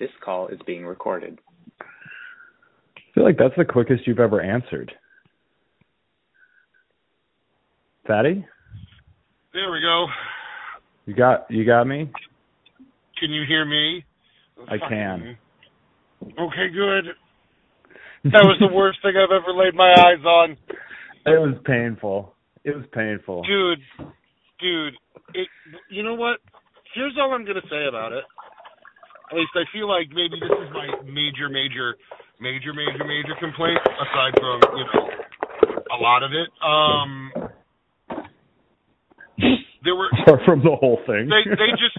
This call is being recorded. I feel like that's the quickest you've ever answered. Fatty, There we go. you got you got me. Can you hear me? I can. Okay, good. That was the worst thing I've ever laid my eyes on. It was painful. It was painful. Dude, dude, it, you know what? Here's all I'm going to say about it. At least I feel like maybe this is my major, major, major, major, major complaint, aside from, you know, a lot of it. Um, there were Apart from the whole thing. they they just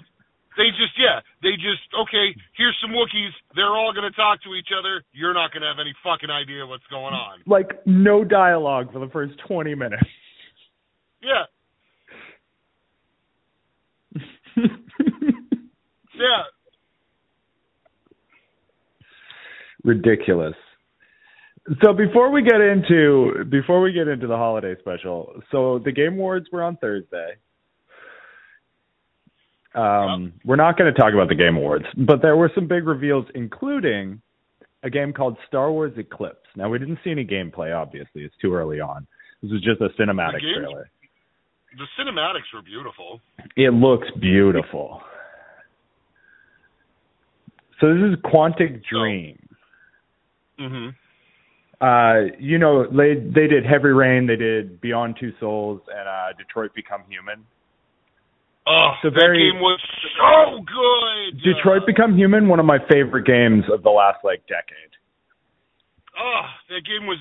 they just yeah they just okay here's some Wookiees they're all gonna talk to each other you're not gonna have any fucking idea what's going on like no dialogue for the first twenty minutes. yeah yeah Ridiculous. So before we get into before we get into the holiday special, so the Game Awards were on Thursday. Um, we're not going to talk about the Game Awards, but there were some big reveals, including a game called Star Wars Eclipse. Now we didn't see any gameplay, obviously; it's too early on. This was just a cinematic The trailer. the cinematics were beautiful It looks beautiful. So this is Quantic Dream. Mhm Uh, you know, they they did Heavy Rain, they did Beyond Two Souls, and uh, Detroit Become Human. oh So that very- game was so good Detroit Become Human, one of my favorite games of the last like decade. oh that game was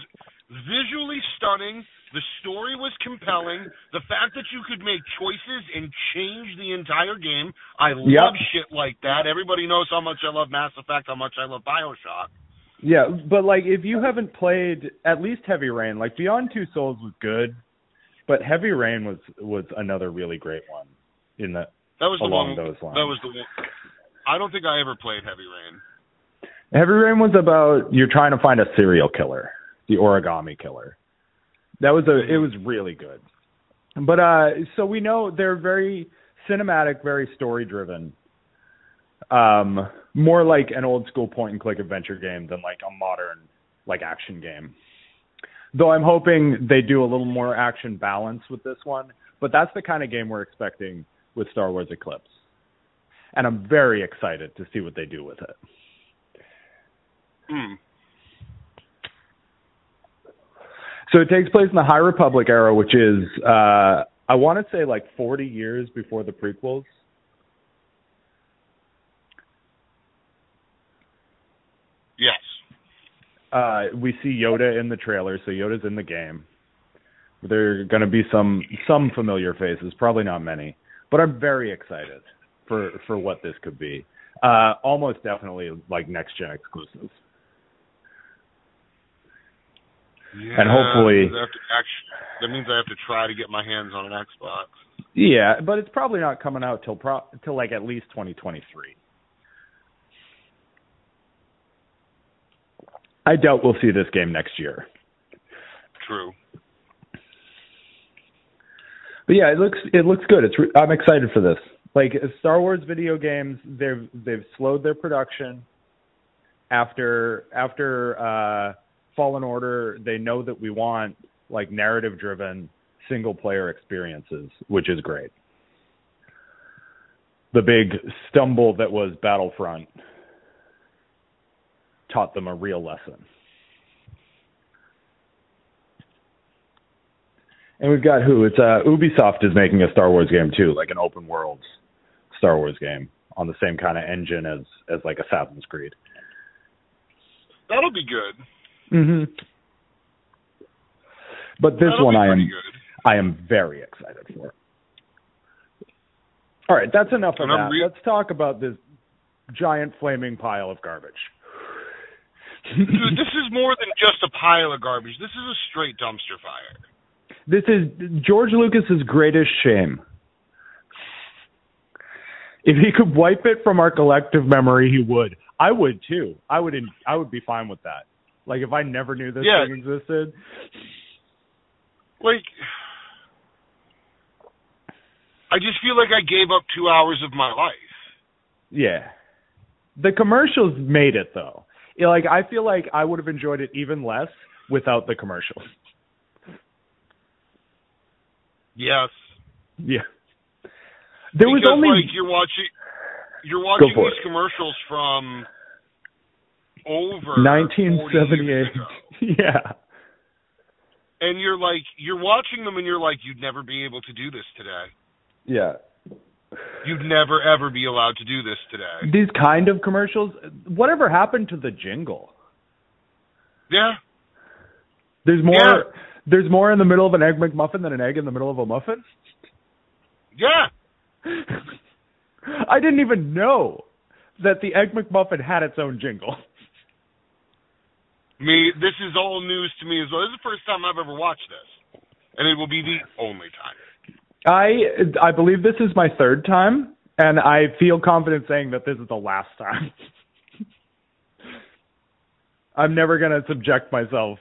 visually stunning the story was compelling the fact that you could make choices and change the entire game. I love shit like that. Everybody knows how much I love Mass Effect how much I love BioShock Yeah, but like if you haven't played at least Heavy Rain, like Beyond Two Souls was good, but Heavy Rain was was another really great one in the That was the along one. those lines. That was the one. I don't think I ever played Heavy Rain. Heavy Rain was about you're trying to find a serial killer, the origami killer. That was a it was really good. But uh so we know they're very cinematic, very story driven. Um more like an old school point and click adventure game than like a modern like action game. Though I'm hoping they do a little more action balance with this one, but that's the kind of game we're expecting with Star Wars Eclipse. And I'm very excited to see what they do with it. Hmm. So it takes place in the High Republic era, which is uh I want to say like 40 years before the prequels. Yes. Uh we see Yoda in the trailer, so Yoda's in the game. There are going to be some some familiar faces, probably not many, but I'm very excited for for what this could be. Uh almost definitely like next gen exclusive. Yeah, And hopefully- I have to act- that means I have to try to get my hands on an Xbox. Yeah, but it's probably not coming out till pro till like at least 2023. I doubt we'll see this game next year. True. But yeah, it looks it looks good. It's re- I'm excited for this. Like Star Wars video games, they've they've slowed their production after after uh Fallen Order. They know that we want like narrative driven single player experiences, which is great. The big stumble that was Battlefront taught them a real lesson. And we've got who? It's uh, Ubisoft is making a Star Wars game too, like an open world Star Wars game on the same kind of engine as as like Assassin's Creed. That'll be good. Mm-hmm. But this That'll one I am good. I am very excited for. All right, that's enough of And that. re- Let's talk about this giant flaming pile of garbage. Dude, this is more than just a pile of garbage. This is a straight dumpster fire. This is George Lucas's greatest shame. If he could wipe it from our collective memory, he would. I would too. I would. I would be fine with that. Like if I never knew this Yeah. thing existed. Like, I just feel like I gave up two hours of my life. Yeah. The commercials made it though. You know, like I feel like I would have enjoyed it even less without the commercials. Yes. Yeah. There because, was only like you're watching you're watching these it. commercials from over 1978. yeah. and you're like you're watching them and you're like you'd never be able to do this today. Yeah. You'd never ever be allowed to do this today. These kind of commercials, whatever happened to the jingle? Yeah. There's more Yeah. there's more in the middle of an egg McMuffin than an egg in the middle of a muffin? Yeah. I didn't even know that the egg McMuffin had its own jingle. Me this is all news to me as well. This is the first time I've ever watched this. And it will be the only time. I I believe this is my third time, and I feel confident saying that this is the last time. I'm never gonna subject myself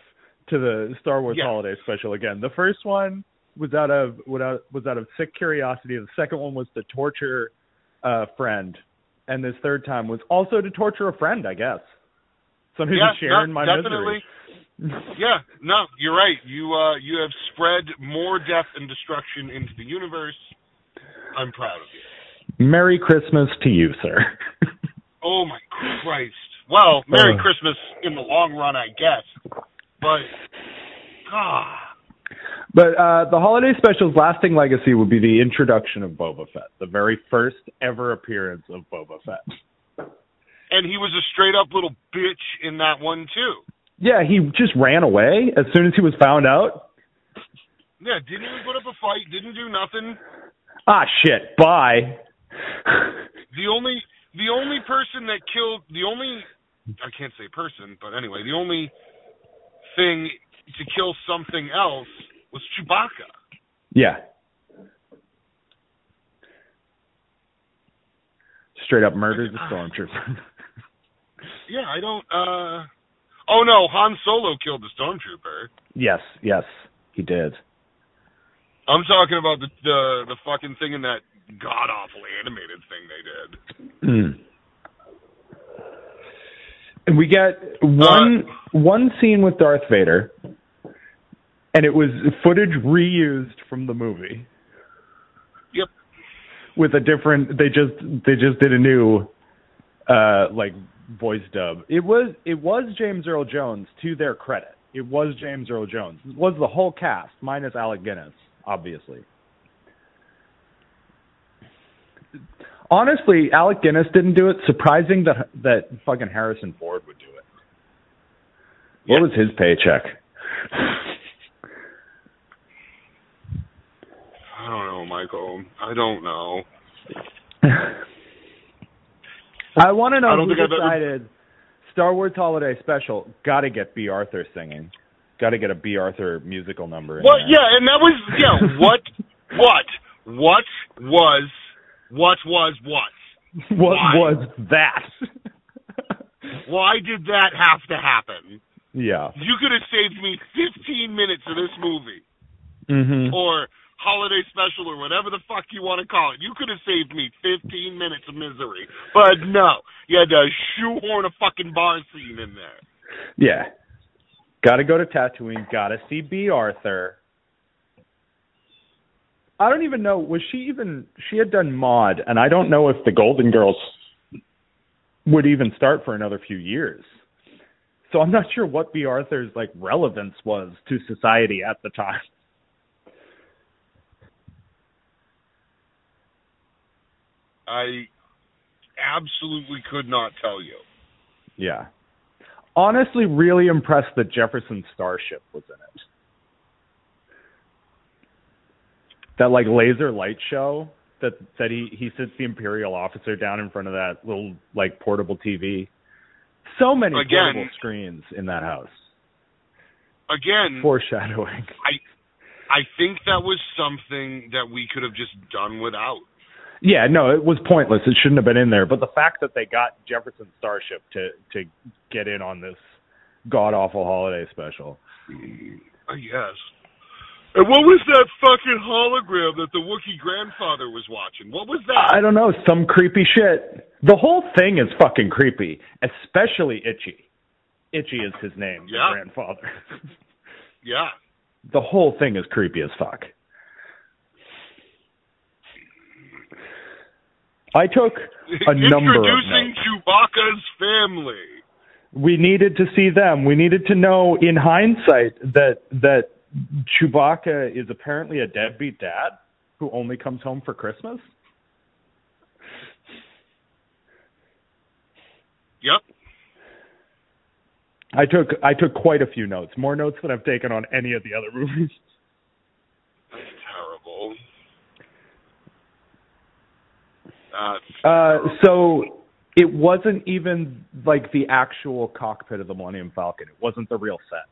to the Star Wars Yeah. Holiday Special again. The first one was out of was out, was out of sick curiosity. The second one was to torture a friend, and this third time was also to torture a friend, I guess. Somebody yeah, sharing no, my definitely. misery. Yeah, no, you're right. You uh you have spread more death and destruction into the universe. I'm proud of you. Merry Christmas to you, sir. Oh my Christ. Well, Merry Uh. Christmas in the long run, I guess. But God. But uh, the holiday special's lasting legacy would be the introduction of Boba Fett, the very first ever appearance of Boba Fett. And he was a straight up little bitch in that one too. Yeah, he just ran away as soon as he was found out. Yeah, didn't even put up a fight, didn't do nothing. Ah, shit. Bye. The only the only person that killed the only I can't say person, but anyway, the only thing to kill something else was Chewbacca. yeah. Straight up murdered the stormtrooper. Yeah, I don't uh Oh no, Han Solo killed the stormtrooper. yes, yes, he did. I'm talking about the the, the fucking thing in that god awful animated thing they did. Mm. And we get one one scene with Darth Vader, and it was footage reused from the movie Yep. with a different. They just they just did a new, uh, like voice dub. It was it was James Earl Jones to their credit. It was James Earl Jones. It was the whole cast minus Alec Guinness, obviously. Honestly, Alec Guinness didn't do it. Surprising that that fucking Harrison Ford would do it. What Yeah. was his paycheck? I don't know, Michael. I don't know. I want to know who I've ever- decided Star Wars Holiday Special. Got to get Bea Arthur singing. Got to get a Bea Arthur musical number. in Well, yeah, and that was yeah. What, what, what was, what was what? What Why? was that? Why did that have to happen? yeah. You could have saved me 15 minutes of this movie, Mhm. or holiday special, or whatever the fuck you want to call it. You could have saved me 15 minutes of misery, but no, you had to shoehorn a fucking bar scene in there. Yeah. Got to go to Tatooine. Got to see Bea Arthur. I don't even know. Was she even? She had done Maude, and I don't know if the Golden Girls would even start for another few years. So I'm not sure what Bea Arthur's like relevance was to society at the time. I absolutely could not tell you. Yeah. Honestly, really impressed that Jefferson Starship was in it. That like laser light show that that he he sits the imperial officer down in front of that little like portable TV. So many Again- portable screens in that house. Again, Foreshadowing. I think that was something that we could have just done without. Yeah, no, it was pointless. It shouldn't have been in there. But the fact that they got Jefferson Starship to to get in on this god awful holiday special. Guess. And what was that fucking hologram that the Wookiee grandfather was watching? What was that? I don't know, some creepy shit. The whole thing is fucking creepy, especially Itchy. Itchy is his name, Yeah. the grandfather. Yeah. the whole thing is creepy as fuck. I took a number of Introducing notes. Chewbacca's family. We needed to see them. We needed to know in hindsight that that Chewbacca is apparently a deadbeat dad who only comes home for Christmas. Yep. I took I took quite a few notes, more notes than I've taken on any of the other movies. That's terrible. That's Uh, so it wasn't even like the actual cockpit of the Millennium Falcon. It wasn't the real set.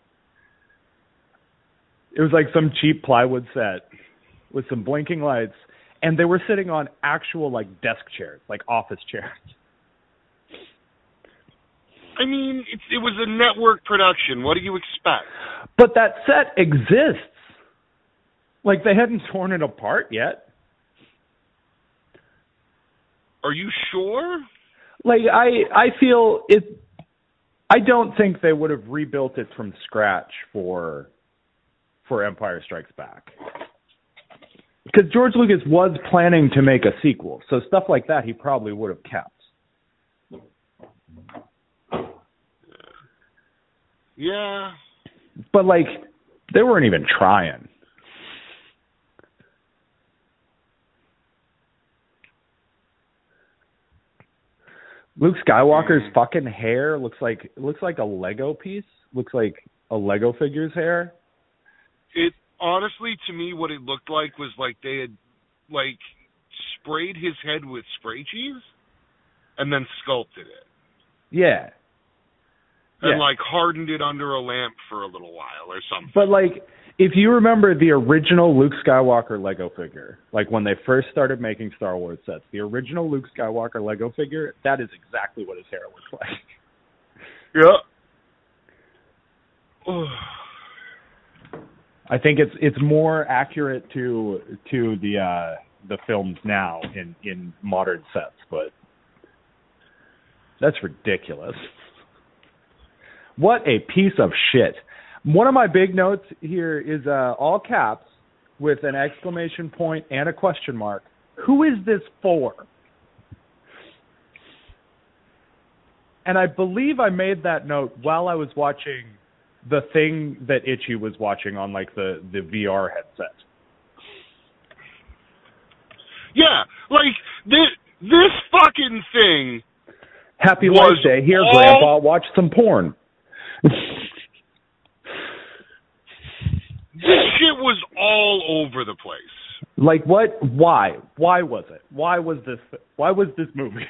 It was like some cheap plywood set with some blinking lights, and they were sitting on actual like desk chairs, like office chairs. I mean, it's, it was a network production. What do you expect? But that set exists. Like they hadn't torn it apart yet. Are you sure? Like I I feel it I don't think they would have rebuilt it from scratch for for Empire Strikes Back. Because George Lucas was planning to make a sequel, so stuff like that he probably would have kept. Yeah. But like they weren't even trying. Luke Skywalker's fucking hair looks like looks like a Lego piece. Looks like a Lego figure's hair. It honestly, to me, what it looked like was like they had like sprayed his head with spray cheese and then sculpted it Yeah. and Yeah. like hardened it under a lamp for a little while or something. But like if you remember the original Luke Skywalker Lego figure, like when they first started making Star Wars sets, the original Luke Skywalker Lego figure, that is exactly what his hair looks like. Yeah. I think it's it's more accurate to to the uh the films now in in modern sets, but that's ridiculous. What a piece of shit. One of my big notes here is uh all caps with an exclamation point and a question mark. Who is this for? And I believe I made that note while I was watching the thing that Itchy was watching on like the the VR headset. Yeah, like this this fucking thing. Happy Life Day. Here, all- Grandpa, watch some porn. Was all over the place. like what? Why? Why was it? Why was this? Why was this movie?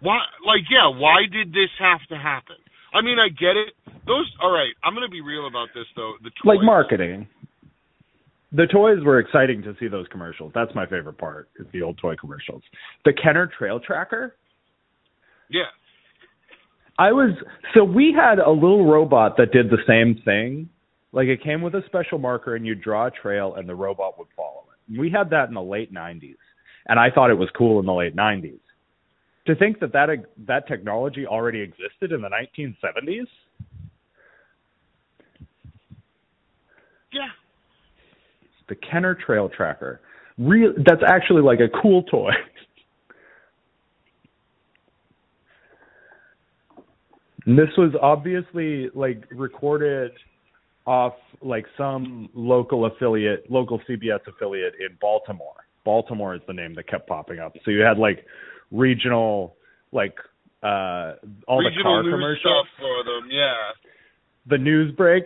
Why? Like, yeah. Why did this have to happen? I mean, I get it. Those. All right. I'm gonna be real about this though. The toys. Like marketing. The toys were exciting to see those commercials. That's my favorite part. Is the old toy commercials. The Kenner Trail Tracker. Yeah. I was so we had a little robot that did the same thing. Like it came with a special marker and you draw a trail and the robot would follow it. We had that in the late 90s. And I thought it was cool in the late 90s. To think that that that technology already existed in the 1970s? Yeah. The Kenner Trail Tracker. Real that's actually like a cool toy. And this was obviously like recorded off like some local affiliate, local CBS affiliate in Baltimore. Baltimore is the name that kept popping up. So you had like regional, like uh all the Regional car news commercials, for them. Yeah. the news break,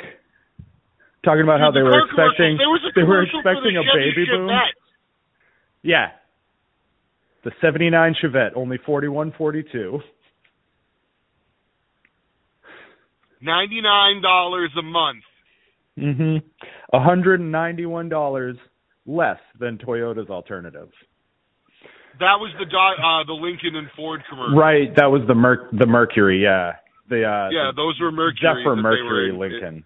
talking about how they the were expecting There was a they were expecting the a baby boom. Yeah. The 79 Chevette, only 4142. Ninety-nine dollars a month. Mhm. A $191 less than Toyota's alternative. That was the uh, the Lincoln and Ford commercial. Right, that was the Mer- the Mercury, yeah. The uh Yeah, those were Mercury. Zephyr Mercury were, Lincoln.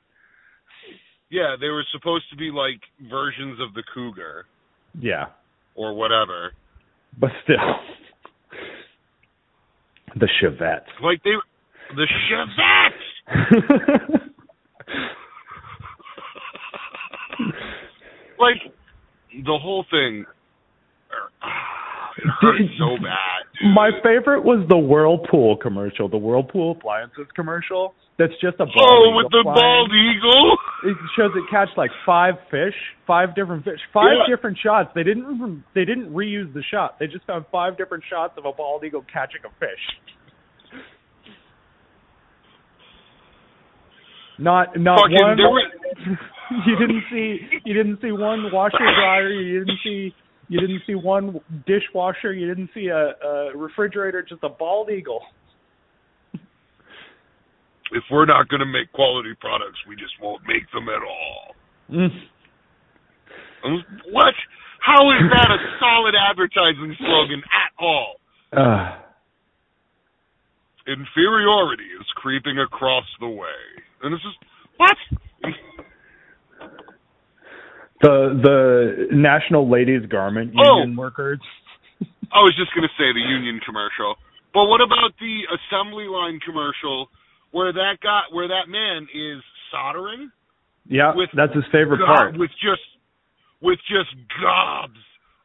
yeah, they were supposed to be like versions of the Cougar Yeah. or whatever. but still, the Chevette. Like they, the Chevette. like the whole thing. It hurt so bad. Dude. My favorite was the Whirlpool commercial, the Whirlpool appliances commercial. That's just a bald oh with the flying. bald eagle. It shows it catch like five fish, five different fish, five yeah. different shots. They didn't they didn't reuse the shot. They just found five different shots of a bald eagle catching a fish. Not not Fucking one. You didn't see you didn't see one washer dryer. You didn't see you didn't see one dishwasher. You didn't see a, a refrigerator. Just a bald eagle. If we're not going to make quality products, we just won't make them at all. Mm. What? How is that a solid advertising slogan at all? Uh. Inferiority is creeping across the way. And it's just, what? The the National Ladies Garment oh. Union oh. workers. I was just gonna say the union commercial. But what about the assembly line commercial where that guy where that man is soldering? Yeah, with that's his favorite part. With just with just gobs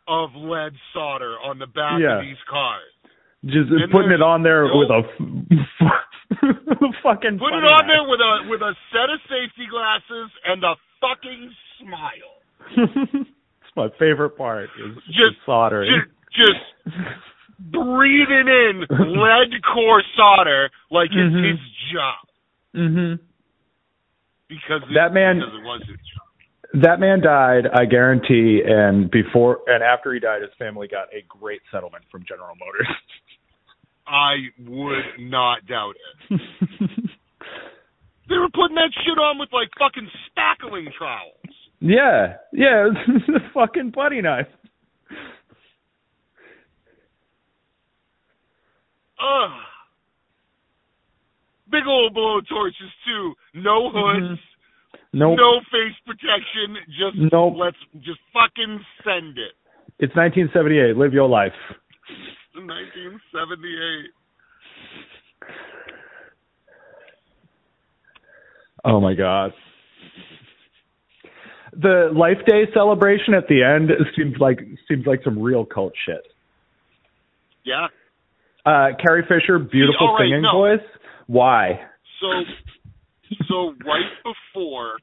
of lead solder on the back yeah. of these cars. Just putting it on there with a fucking put it on there with a with a set of safety glasses and a fucking smile. it's my favorite part is just soldering. Just, just breathing in lead core solder like it's mm-hmm. his job. Mhm. Because it, that man because it was his job. That man died, I guarantee, and before and after he died, his family got a great settlement from General Motors. I would not doubt it. they were putting that shit on with like fucking spackling trowels. Yeah, yeah, a fucking putty knife. Ugh. Big old blow torches too. No hoods. Mm-hmm. Nope. No face protection. Just nope. let's just fucking send it. It's 1978. Live your life. 1978. Oh my god the Life Day celebration at the end seems like seems like some real cult shit. Yeah. Uh, Carrie Fisher, beautiful right, singing no. voice. Why? So, so right before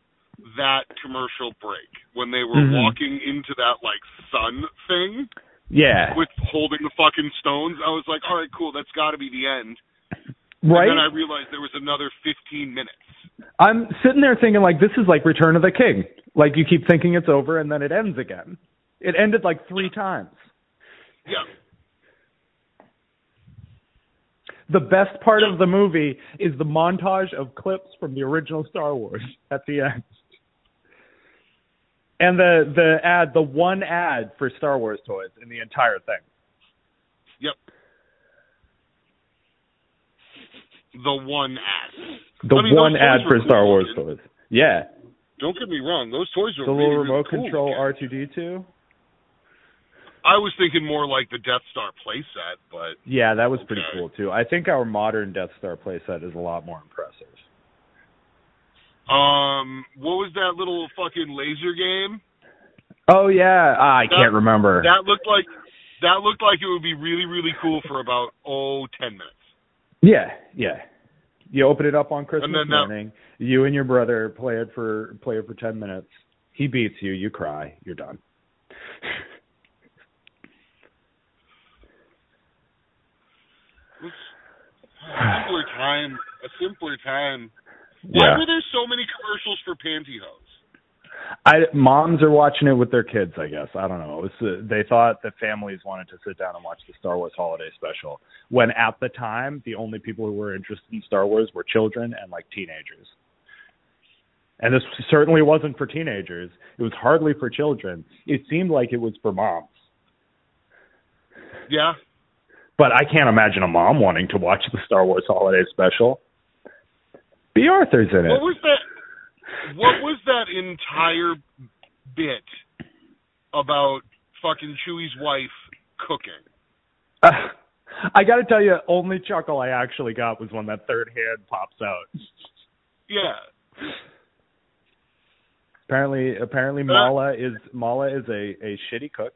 that commercial break, when they were Mhm. walking into that like sun thing Yeah. with holding the fucking stones, I was like, all right, cool, that's got to be the end. right. And then I realized there was another 15 minutes. I'm sitting there thinking like this is like Return of the King. Like you keep thinking it's over and then it ends again. It ended like three times. Yeah. The best part of the movie is the montage of clips from the original Star Wars at the end. And the the ad, the one ad for Star Wars toys in the entire thing. Yep. The one ad. The I mean, one ad for Star cool Wars toys. Yeah. Don't get me wrong; those toys were The really, little really remote cool control. R two D two. I was thinking more like the Death Star playset, but Yeah, that was pretty cool too. I think our modern Death Star playset is a lot more impressive. Um, what was that little fucking laser game? Oh yeah, ah, I That- can't remember. That looked like that looked like it would be really, really cool for about oh ten minutes. yeah, yeah. You open it up on Christmas that- morning. You and your brother play it for play it for ten minutes. He beats you. You cry. You're done. A simpler time. A simpler time. Why Yeah. were there so many commercials for pantyhose? I moms are watching it with their kids. I guess I don't know. It was, uh, they thought that families wanted to sit down and watch the Star Wars Holiday Special. When at the time, the only people who were interested in Star Wars were children and like teenagers. And this certainly wasn't for teenagers. It was hardly for children. It seemed like it was for moms. Yeah. But I can't imagine a mom wanting to watch the Star Wars Holiday Special. Bea Arthur's in it. What was that? What was that entire bit about fucking Chewie's wife cooking? Uh, I got to tell you, only chuckle I actually got was when that third hand pops out. Yeah. Apparently, apparently Uh. Malla is Malla is a a shitty cook.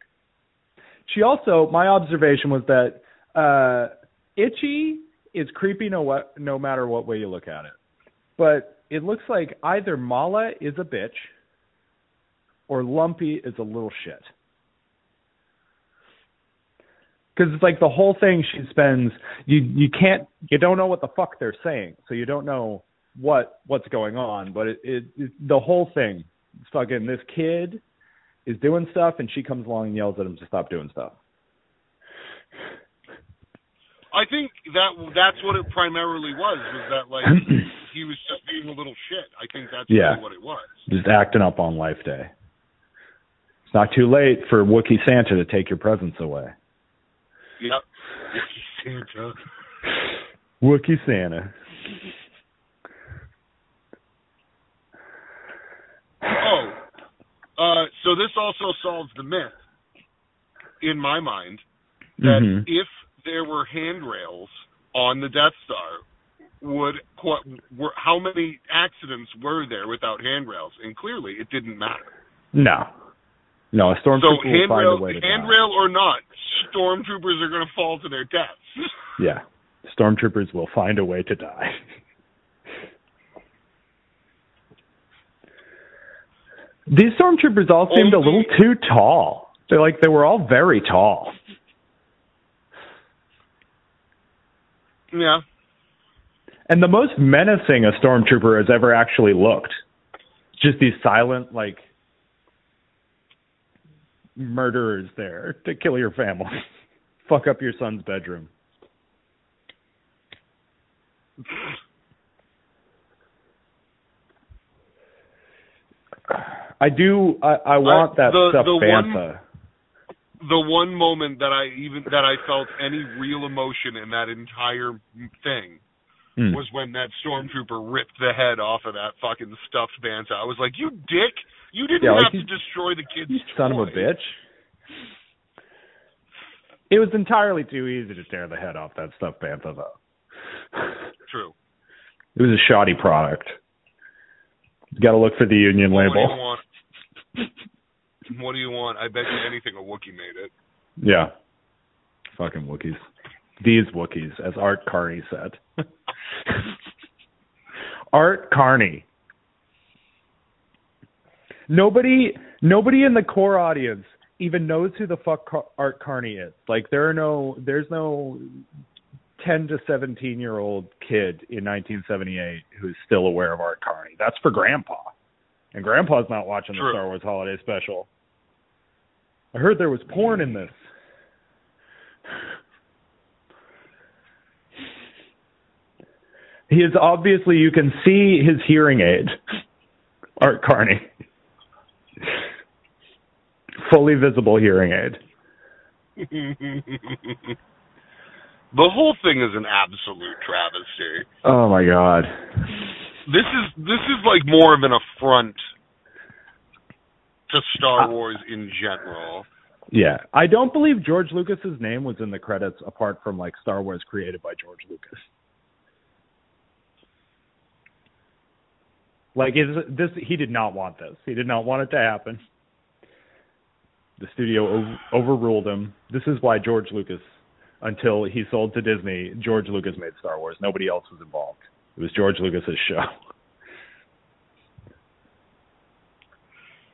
She also, my observation was that uh Itchy is creepy no what no matter what way you look at it. But it looks like either Malla is a bitch or Lumpy is a little shit. Because it's like the whole thing she spends you you can't you don't know what the fuck they're saying, so you don't know what what's going on. But it, it, it the whole thing, it's fucking this kid is doing stuff, and she comes along and yells at him to stop doing stuff. I think that that's what it primarily was. Was that like he was just being a little shit. I think that's Yeah. really what it was. Just acting up on Life Day. It's not too late for Wookiee Santa to take your presents away. Yep. Wookiee Santa. Wookiee Santa. Oh, uh, so this also solves the myth in my mind that Mhm. if there were handrails on the Death Star, would what were how many accidents were there without handrails? And clearly, it didn't matter. No. No, a stormtrooper So will find a handrail, way to die. handrail or not, stormtroopers are going to fall to their deaths. Yeah. Stormtroopers will find a way to die. These stormtroopers all seemed a little too tall. They're like they were all very tall. yeah. And the most menacing a stormtrooper has ever actually looked. Just these silent, like murderers there to kill your family. Fuck up your son's bedroom. I do I, I uh, want that the- stuffed the one- the one moment that I even that I felt any real emotion in that entire thing Hmm. was when that stormtrooper ripped the head off of that fucking stuffed bantha. I was like, "You dick! You didn't Yeah, like have to destroy the kid's You son of a bitch. It was entirely too easy to tear the head off that stuffed bantha, though. True. It was a shoddy product. Got to look for the union What do you label. want? What do you want? I bet you anything a Wookiee made it. Yeah. Fucking Wookiees. These Wookiees, as Art Carney said. Art Carney. Nobody, nobody in the core audience even knows who the fuck Car- Art Carney is. Like there are no, there's no ten to seventeen year old kid in 1978 who's still aware of Art Carney. That's for Grandpa, and Grandpa's not watching the Star Wars Holiday Special. I heard there was porn in this. He is obviously you can see his hearing aid. Art Carney. Fully visible hearing aid. the whole thing is an absolute travesty. Oh my god. This is this is like more of an affront to Star Uh, Wars in general. Yeah. I don't believe George Lucas's name was in the credits apart from like Star Wars created by George Lucas. Like is this he did not want this. He did not want it to happen. The studio over, overruled him. This is why George Lucas until he sold to Disney, George Lucas made Star Wars. Nobody else was involved. It was George Lucas's show.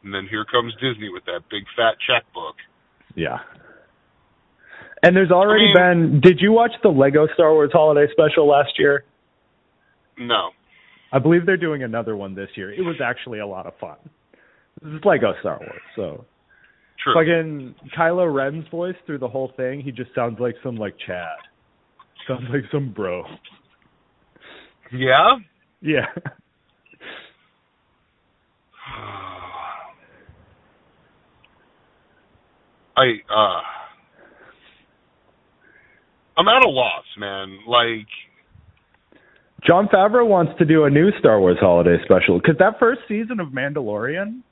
And then here comes Disney with that big fat checkbook. Yeah. And there's already I been did you watch the Lego Star Wars holiday special last year? No. I believe they're doing another one this year. It was actually a lot of fun. This is Lego Star Wars, so True. fucking Kylo Ren's voice through the whole thing, he just sounds like some like Chad. Sounds like some bro. yeah? Yeah. I uh I'm at a loss, man. Like Jon Favreau wants to do a new Star Wars holiday special because that first season of Mandalorian,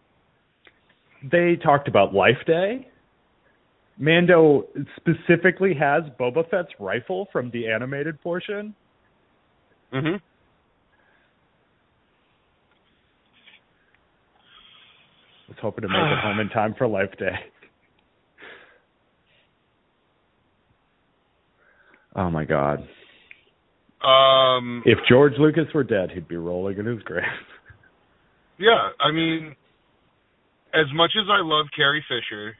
they talked about Life Day, Mando specifically has Boba Fett's rifle from the animated portion. Mhm. was hoping to make it home in time for Life Day. Oh my God! Um. If George Lucas were dead, he'd be rolling in his grave. Yeah, I mean, as much as I love Carrie Fisher,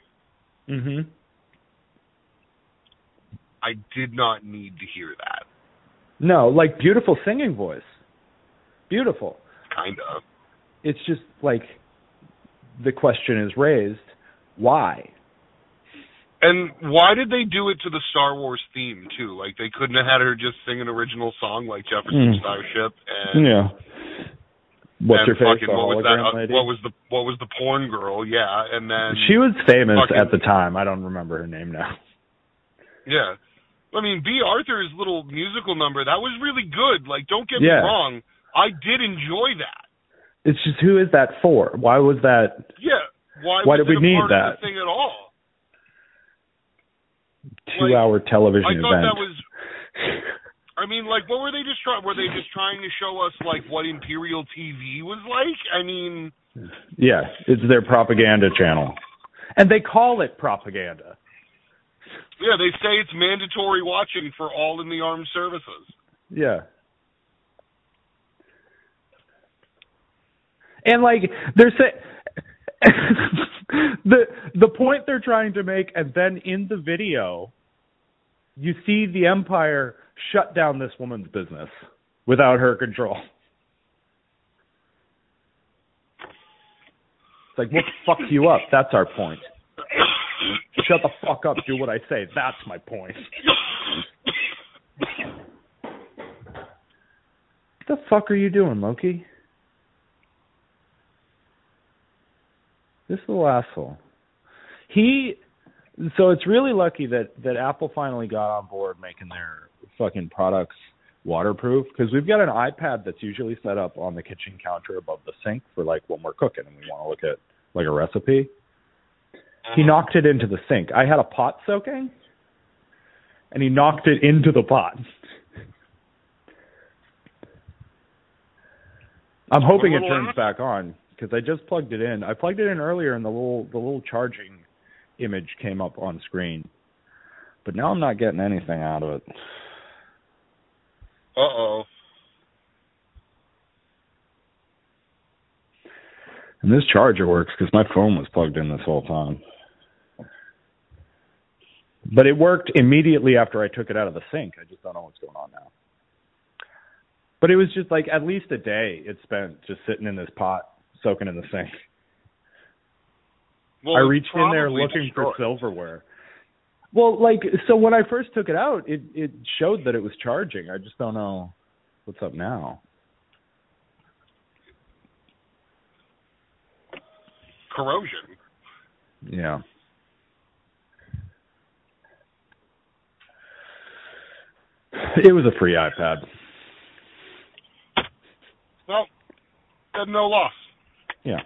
Mhm. I did not need to hear that. No, like beautiful singing voice. Beautiful. Kind of. It's just like the question is raised, why? And why did they do it to the Star Wars theme too? Like they couldn't have had her just sing an original song like Jefferson Mm. Starship and Yeah. What's and your face? fucking the what was that? uh, lady? what was the what was the porn girl? Yeah, and then she was famous fucking- at the time. I don't remember her name now. yeah. I mean, Bea Arthur's little musical number that was really good. Like, don't get me wrong, I did enjoy that. It's just who is that for? Why was that Yeah. Why? Why did we need that? Thing at all? Two-hour television I thought event? that was. I mean, like, what were they just trying? Were they just trying to show us like what Imperial TV was like? I mean, Yeah, it's their propaganda channel, and they call it propaganda. yeah, they say it's mandatory watching for all in the armed services. Yeah. And like they're saying the the point they're trying to make and then in the video you see the empire shut down this woman's business without her control. It's like what fucks you up? That's our point. Shut the fuck up, do what I say. That's my point. What the fuck are you doing, Loki? This little asshole. He so it's really lucky that that Apple finally got on board making their fucking products waterproof because we've got an iPad that's usually set up on the kitchen counter above the sink for like when we're cooking and we want to look at like a recipe. He uh-huh. knocked it into the sink. I had a pot soaking and he knocked it into the pot. I'm hoping it turns back on because I just plugged it in. I plugged it in earlier and the little the little charging image came up on screen. But now I'm not getting anything out of it. Uh oh. And this charger works because my phone was plugged in this whole time. But it worked immediately after I took it out of the sink. I just don't know what's going on now. But it was just like at least a day it spent just sitting in this pot, soaking in the sink. Well, I reached in there probably looking for silverware. Well, like so when I first took it out, it it showed that it was charging. I just don't know what's up now. corrosion. Yeah. It was a free iPad. Well, then no loss. Yeah.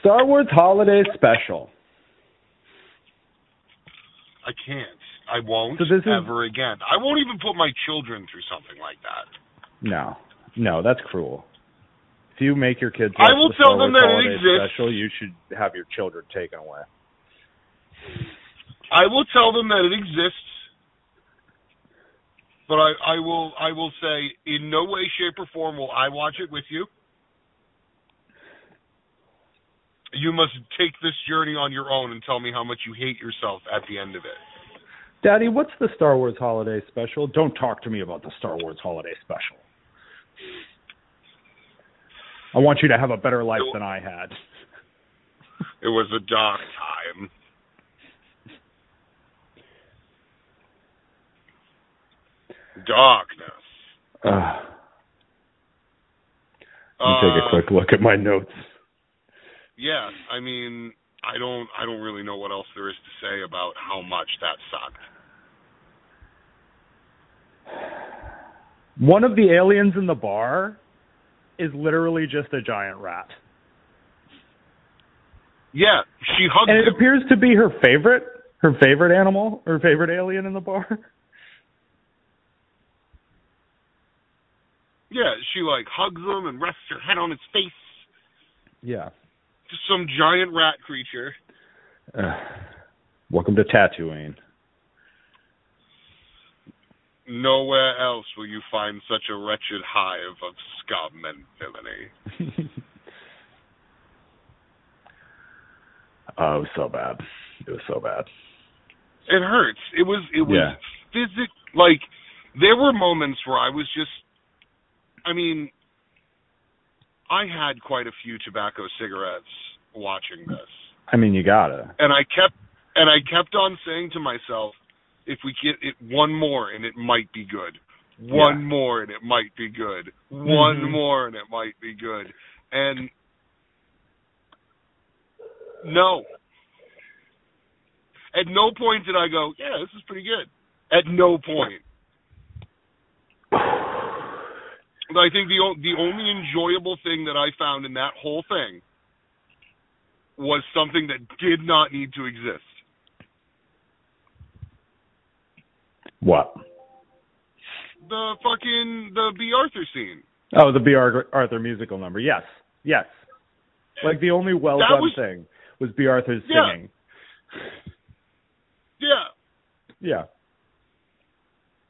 Star Wars Holiday Special. I can't. I won't So this is- ever again. I won't even put my children through something like that. No. No, that's cruel. If you make your kids I will the tell Star them Wars that it exists. Special, you should have your children taken away. I will tell them that it exists, but I, I will I will say in no way, shape, or form will I watch it with you. You must take this journey on your own and tell me how much you hate yourself at the end of it. Daddy, what's the Star Wars Holiday Special? Don't talk to me about the Star Wars Holiday Special. I want you to have a better life than I had. It was a dark time. Darkness. Uh, let me take a Uh, quick look at my notes. Yeah, I mean, I don't, I don't really know what else there is to say about how much that sucked. One of the aliens in the bar is literally just a giant rat. Yeah, she hugged and it him. appears to be her favorite, her favorite animal, her favorite alien in the bar. Yeah, she like hugs him and rests her head on his face. Yeah. Just some giant rat creature. Uh, welcome to Tatooine. Nowhere else will you find such a wretched hive of scum and villainy. oh, it was so bad. It was so bad. It hurts. It was it was Yeah. physic like there were moments where I was just I mean I had quite a few tobacco cigarettes watching this. I mean, you gotta. And I kept and I kept on saying to myself, if we get it one more and it might be good. One Yeah. more and it might be good. One Mhm. more and it might be good. And no. At no point did I go, yeah, this is pretty good. At no point. I think the the only enjoyable thing that I found in that whole thing was something that did not need to exist. What? The fucking the Bea Arthur scene. Oh, the B. Ar- Arthur musical number. Yes. Yes. Like the only well done was- thing was Bea Arthur's Yeah. singing. Yeah. Yeah.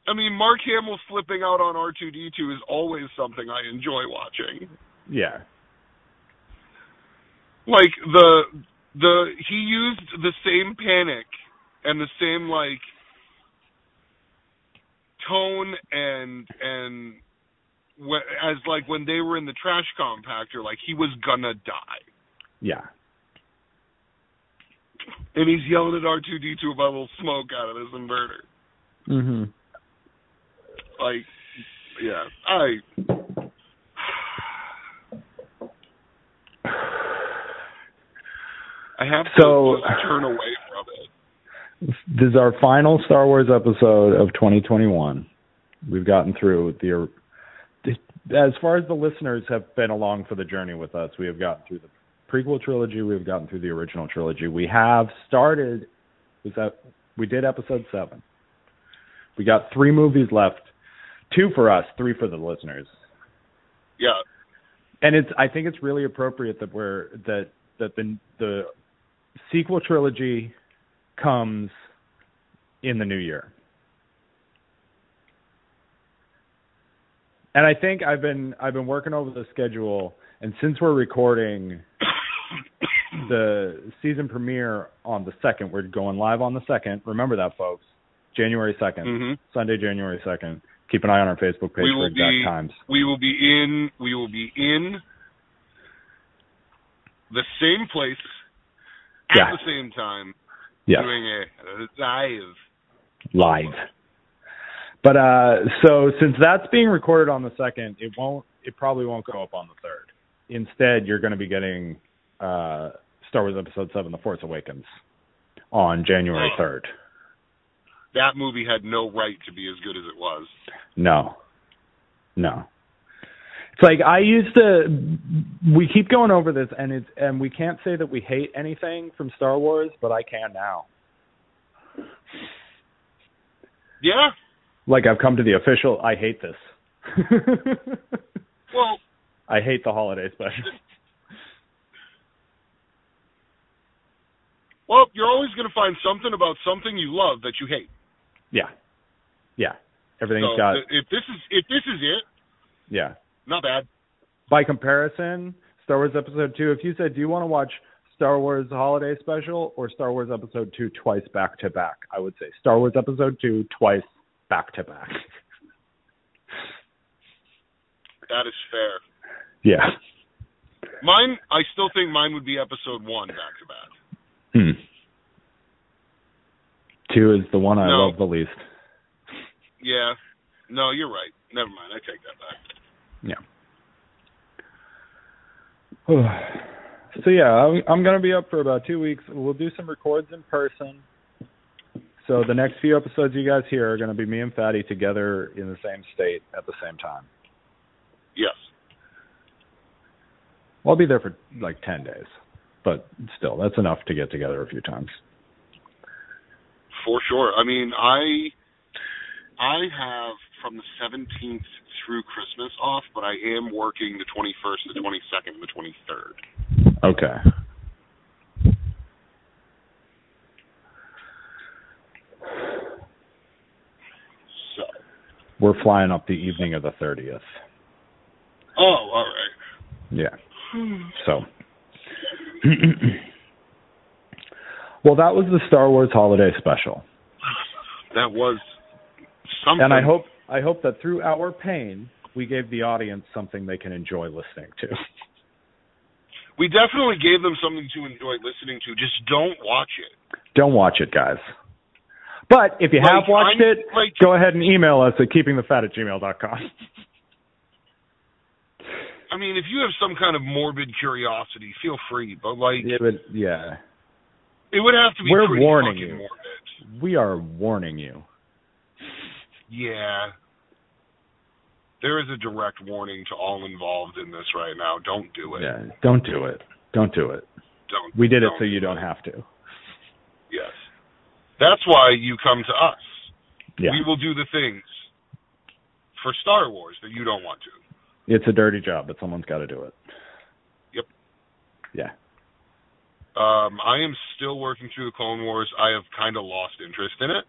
I mean, Mark Hamill flipping out on R2D2 is always something I enjoy watching. Yeah. Like the the he used the same panic and the same like tone and and as like when they were in the trash compactor like he was gonna die. Yeah. And he's yelling at R2D2 about a little smoke out of this inverter. Mm Mhm. Like yeah, I I have to So- turn away from it. This is our final Star Wars episode of 2021. We've gotten through the er, as far as the listeners have been along for the journey with us, we have gotten through the prequel trilogy, we have gotten through the original trilogy. We have started was that we did episode 7. We got 3 movies left. 2 for us, 3 for the listeners. Yeah. and it's I think it's really appropriate that we're that that the the sequel trilogy comes in the new year. And I think I've been I've been working over the schedule and since we're recording the season premiere on the second, we're going live on the second. Remember that folks. January 2nd hmm Sunday, January second. Keep an eye on our Facebook page We for exact be- times. We will be in we will be in the same place at Yeah. the same time Yes. doing a live. live. But uh so since that's being recorded on the second, it won't it probably won't go up on the third. Instead, you're going to be getting uh Star Wars Episode Seven: The Force Awakens on January Oh. That movie had no right to be as good as it was. No, no. It's like I used to. We keep going over this, and it's and we can't say that we hate anything from Star Wars, but I can now. Yeah. Like I've come to the official. I hate this. Well, I hate the holiday special. well, you're always going to find something about something you love that you hate. Yeah, yeah. Everything's so got if this is if this is it, yeah. not bad. By comparison, Star Wars Episode Two. If you said, "Do you want to watch Star Wars Holiday Special or Star Wars Episode Two twice back to back?" I would say Star Wars Episode Two twice back to back. That is fair. Yeah. Mine, I still think mine would be episode one back to back. Hmm. Two is the one I No. love the least. Yeah. No, you're right. Never mind. I take that back. Yeah. so yeah, I'm, I'm going to be up for about two weeks. We'll do some records in person. So the next few episodes you guys hear are going to be me and Fatty together in the same state at the same time. Yes. I'll be there for like ten days. but still, that's enough to get together a few times. For sure. I mean, I I have from the 17th through Christmas off, but I am working the 21st, the 22nd, and the 23rd. Okay. So. We're flying up the evening of the 30th. Oh, all right. Yeah. Hmm. So. well, that was the Star Wars Holiday Special. That was something. And I hope I hope that through our pain, we gave the audience something they can enjoy listening to. We definitely gave them something to enjoy listening to. Just don't watch it. Don't watch it, guys. But if you Like, have watched I'm- it, like- go ahead and email us at keepingthefat at gmail.com. I mean, if you have some kind of morbid curiosity, feel free. But like, Yeah, but yeah, it would have to be We're warning you. morbid. we are warning you. Yeah. There is a direct warning to all involved in this right now. Don't do it. Yeah, don't do it. Don't do it. Don't. We did it don't so you do don't it. have to. Yes. That's why you come to us. Yeah, We will do the things for Star Wars that you don't want to. it's a dirty job, but someone's got to do it. Yep. Yeah. Um, I am still working through the Clone Wars. I have kind of lost interest in it.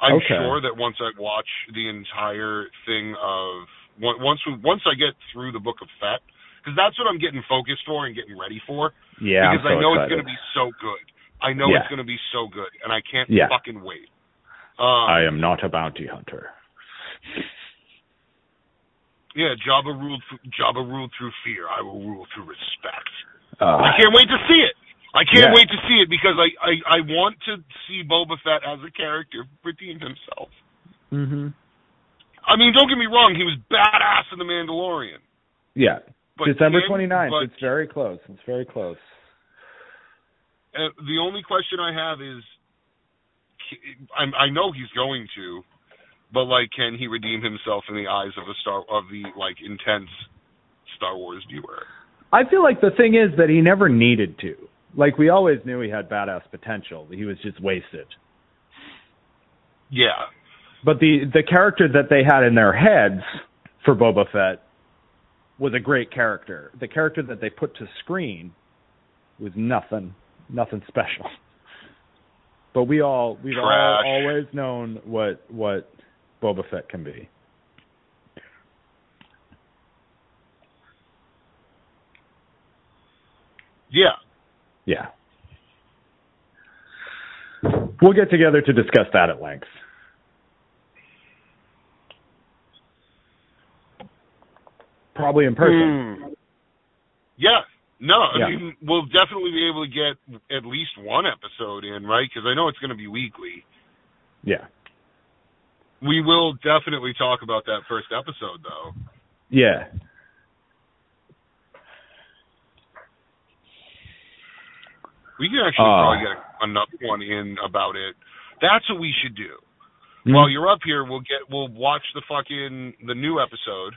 I'm Okay. sure that once I watch the entire thing of on- once we, once I get through the Book of Fett, because that's what I'm getting focused for and getting ready for. Yeah, because so I know excited. it's going to be so good. I know Yeah. it's going to be so good, and I can't Yeah. fucking wait. Um, I am not a bounty hunter. yeah, Jabba ruled. Jabba ruled through fear. I will rule through respect. Uh, I can't wait to see it. I can't Yeah. wait to see it because I, I I want to see Boba Fett as a character redeem himself. hmm I mean, don't get me wrong, he was badass in The Mandalorian. Yeah. But December can- 29th. It's very close. It's very close. uh, the only question I have is, I, I know he's going to, but like, can he redeem himself in the eyes of a star of the like intense Star Wars viewer? I feel like the thing is that he never needed to. Like we always knew he had badass potential. He was just wasted. Yeah, But the the character that they had in their heads for Boba Fett was a great character. The character that they put to screen was nothing, nothing special. But we all we've all always known what what Boba Fett can be. yeah. Yeah. We'll get together to discuss that at length. Probably in person. Hmm. Yeah. No, I Yeah. mean we'll definitely be able to get at least one episode in, right? Because I know it's going to be weekly. Yeah. We will definitely talk about that first episode, though. Yeah. We can actually Uh. probably get another one in about it. That's what we should do. Mm-hmm. While you're up here, we'll get we'll watch the fucking the new episode,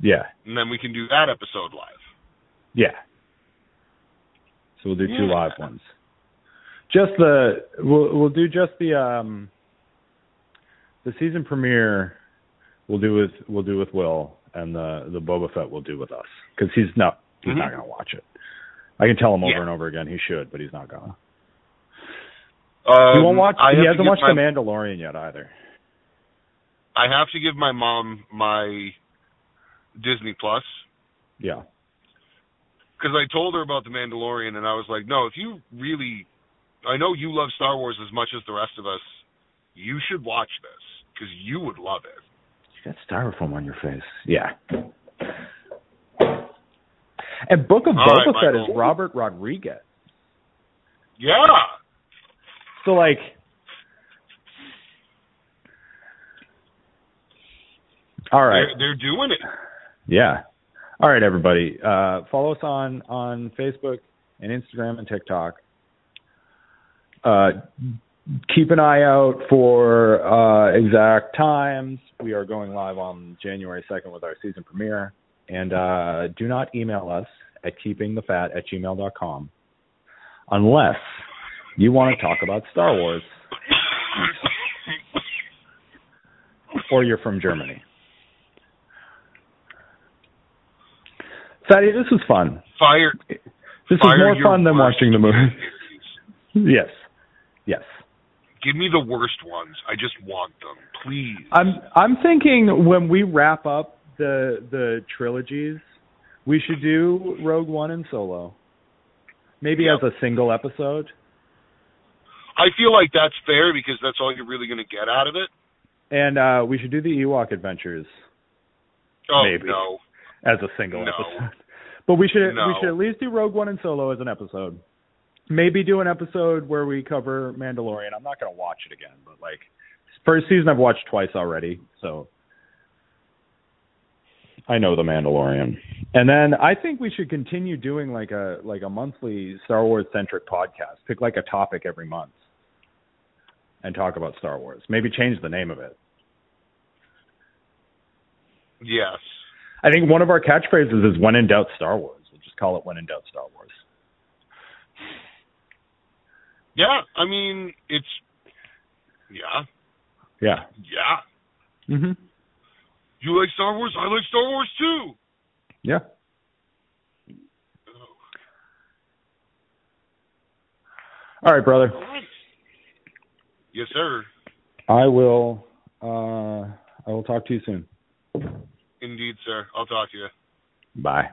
Yeah. and then we can do that episode live. Yeah. So we'll do two live ones. Just the we'll we'll do just the um the season premiere we'll do with we'll do with Will and the the Boba Fett we'll do with us because he's not he's Mhm. not gonna watch it. I can tell him over Yeah. and over again he should, but he's not gonna. Um, he won't watch. I He hasn't watched my, The Mandalorian yet either. I have to give my mom my Disney Plus Yeah. because I told her about the Mandalorian, and I was like, no, if you really, I know you love Star Wars as much as the rest of us, you should watch this because you would love it. You got styrofoam on your face. Yeah. And Book of All Boba right, Fett Michael. is Robert Rodriguez. Yeah. So like All right. They're, they're doing it. Yeah. All right, everybody. Uh, follow us on on Facebook and Instagram and TikTok. Uh, keep an eye out for uh, exact times. We are going live on January 2nd with our season premiere. And uh, do not email us at keepingthefat at gmail.com. unless you want to talk about Star Wars or you're from Germany. Fatty, this was fun. Fire. This fire is more fun than worst watching the movie. yes. Yes. Give me the worst ones. I just want them, please. I'm I'm thinking when we wrap up the the trilogies, we should do Rogue One and Solo. Maybe Yep. as a single episode. I feel like that's fair because that's all you're really going to get out of it. And uh we should do the Ewok Adventures Oh Maybe. no. as a single No. episode. But we should No. we should at least do Rogue One and Solo as an episode. Maybe do an episode where we cover Mandalorian. I'm not going to watch it again, but like first season I've watched twice already, so I know the Mandalorian. And then I think we should continue doing like a like a monthly Star Wars centric podcast. Pick like a topic every month and talk about Star Wars. Maybe change the name of it. Yes. I think one of our catchphrases is when in doubt Star Wars. We'll just call it when in doubt Star Wars. Yeah. I mean, it's. Yeah. Yeah. Yeah. Mhm. You like Star Wars? I like Star Wars too. Yeah. All right, brother. All right. Yes, sir. I will uh I will talk to you soon. Indeed, sir. I'll talk to you. Bye.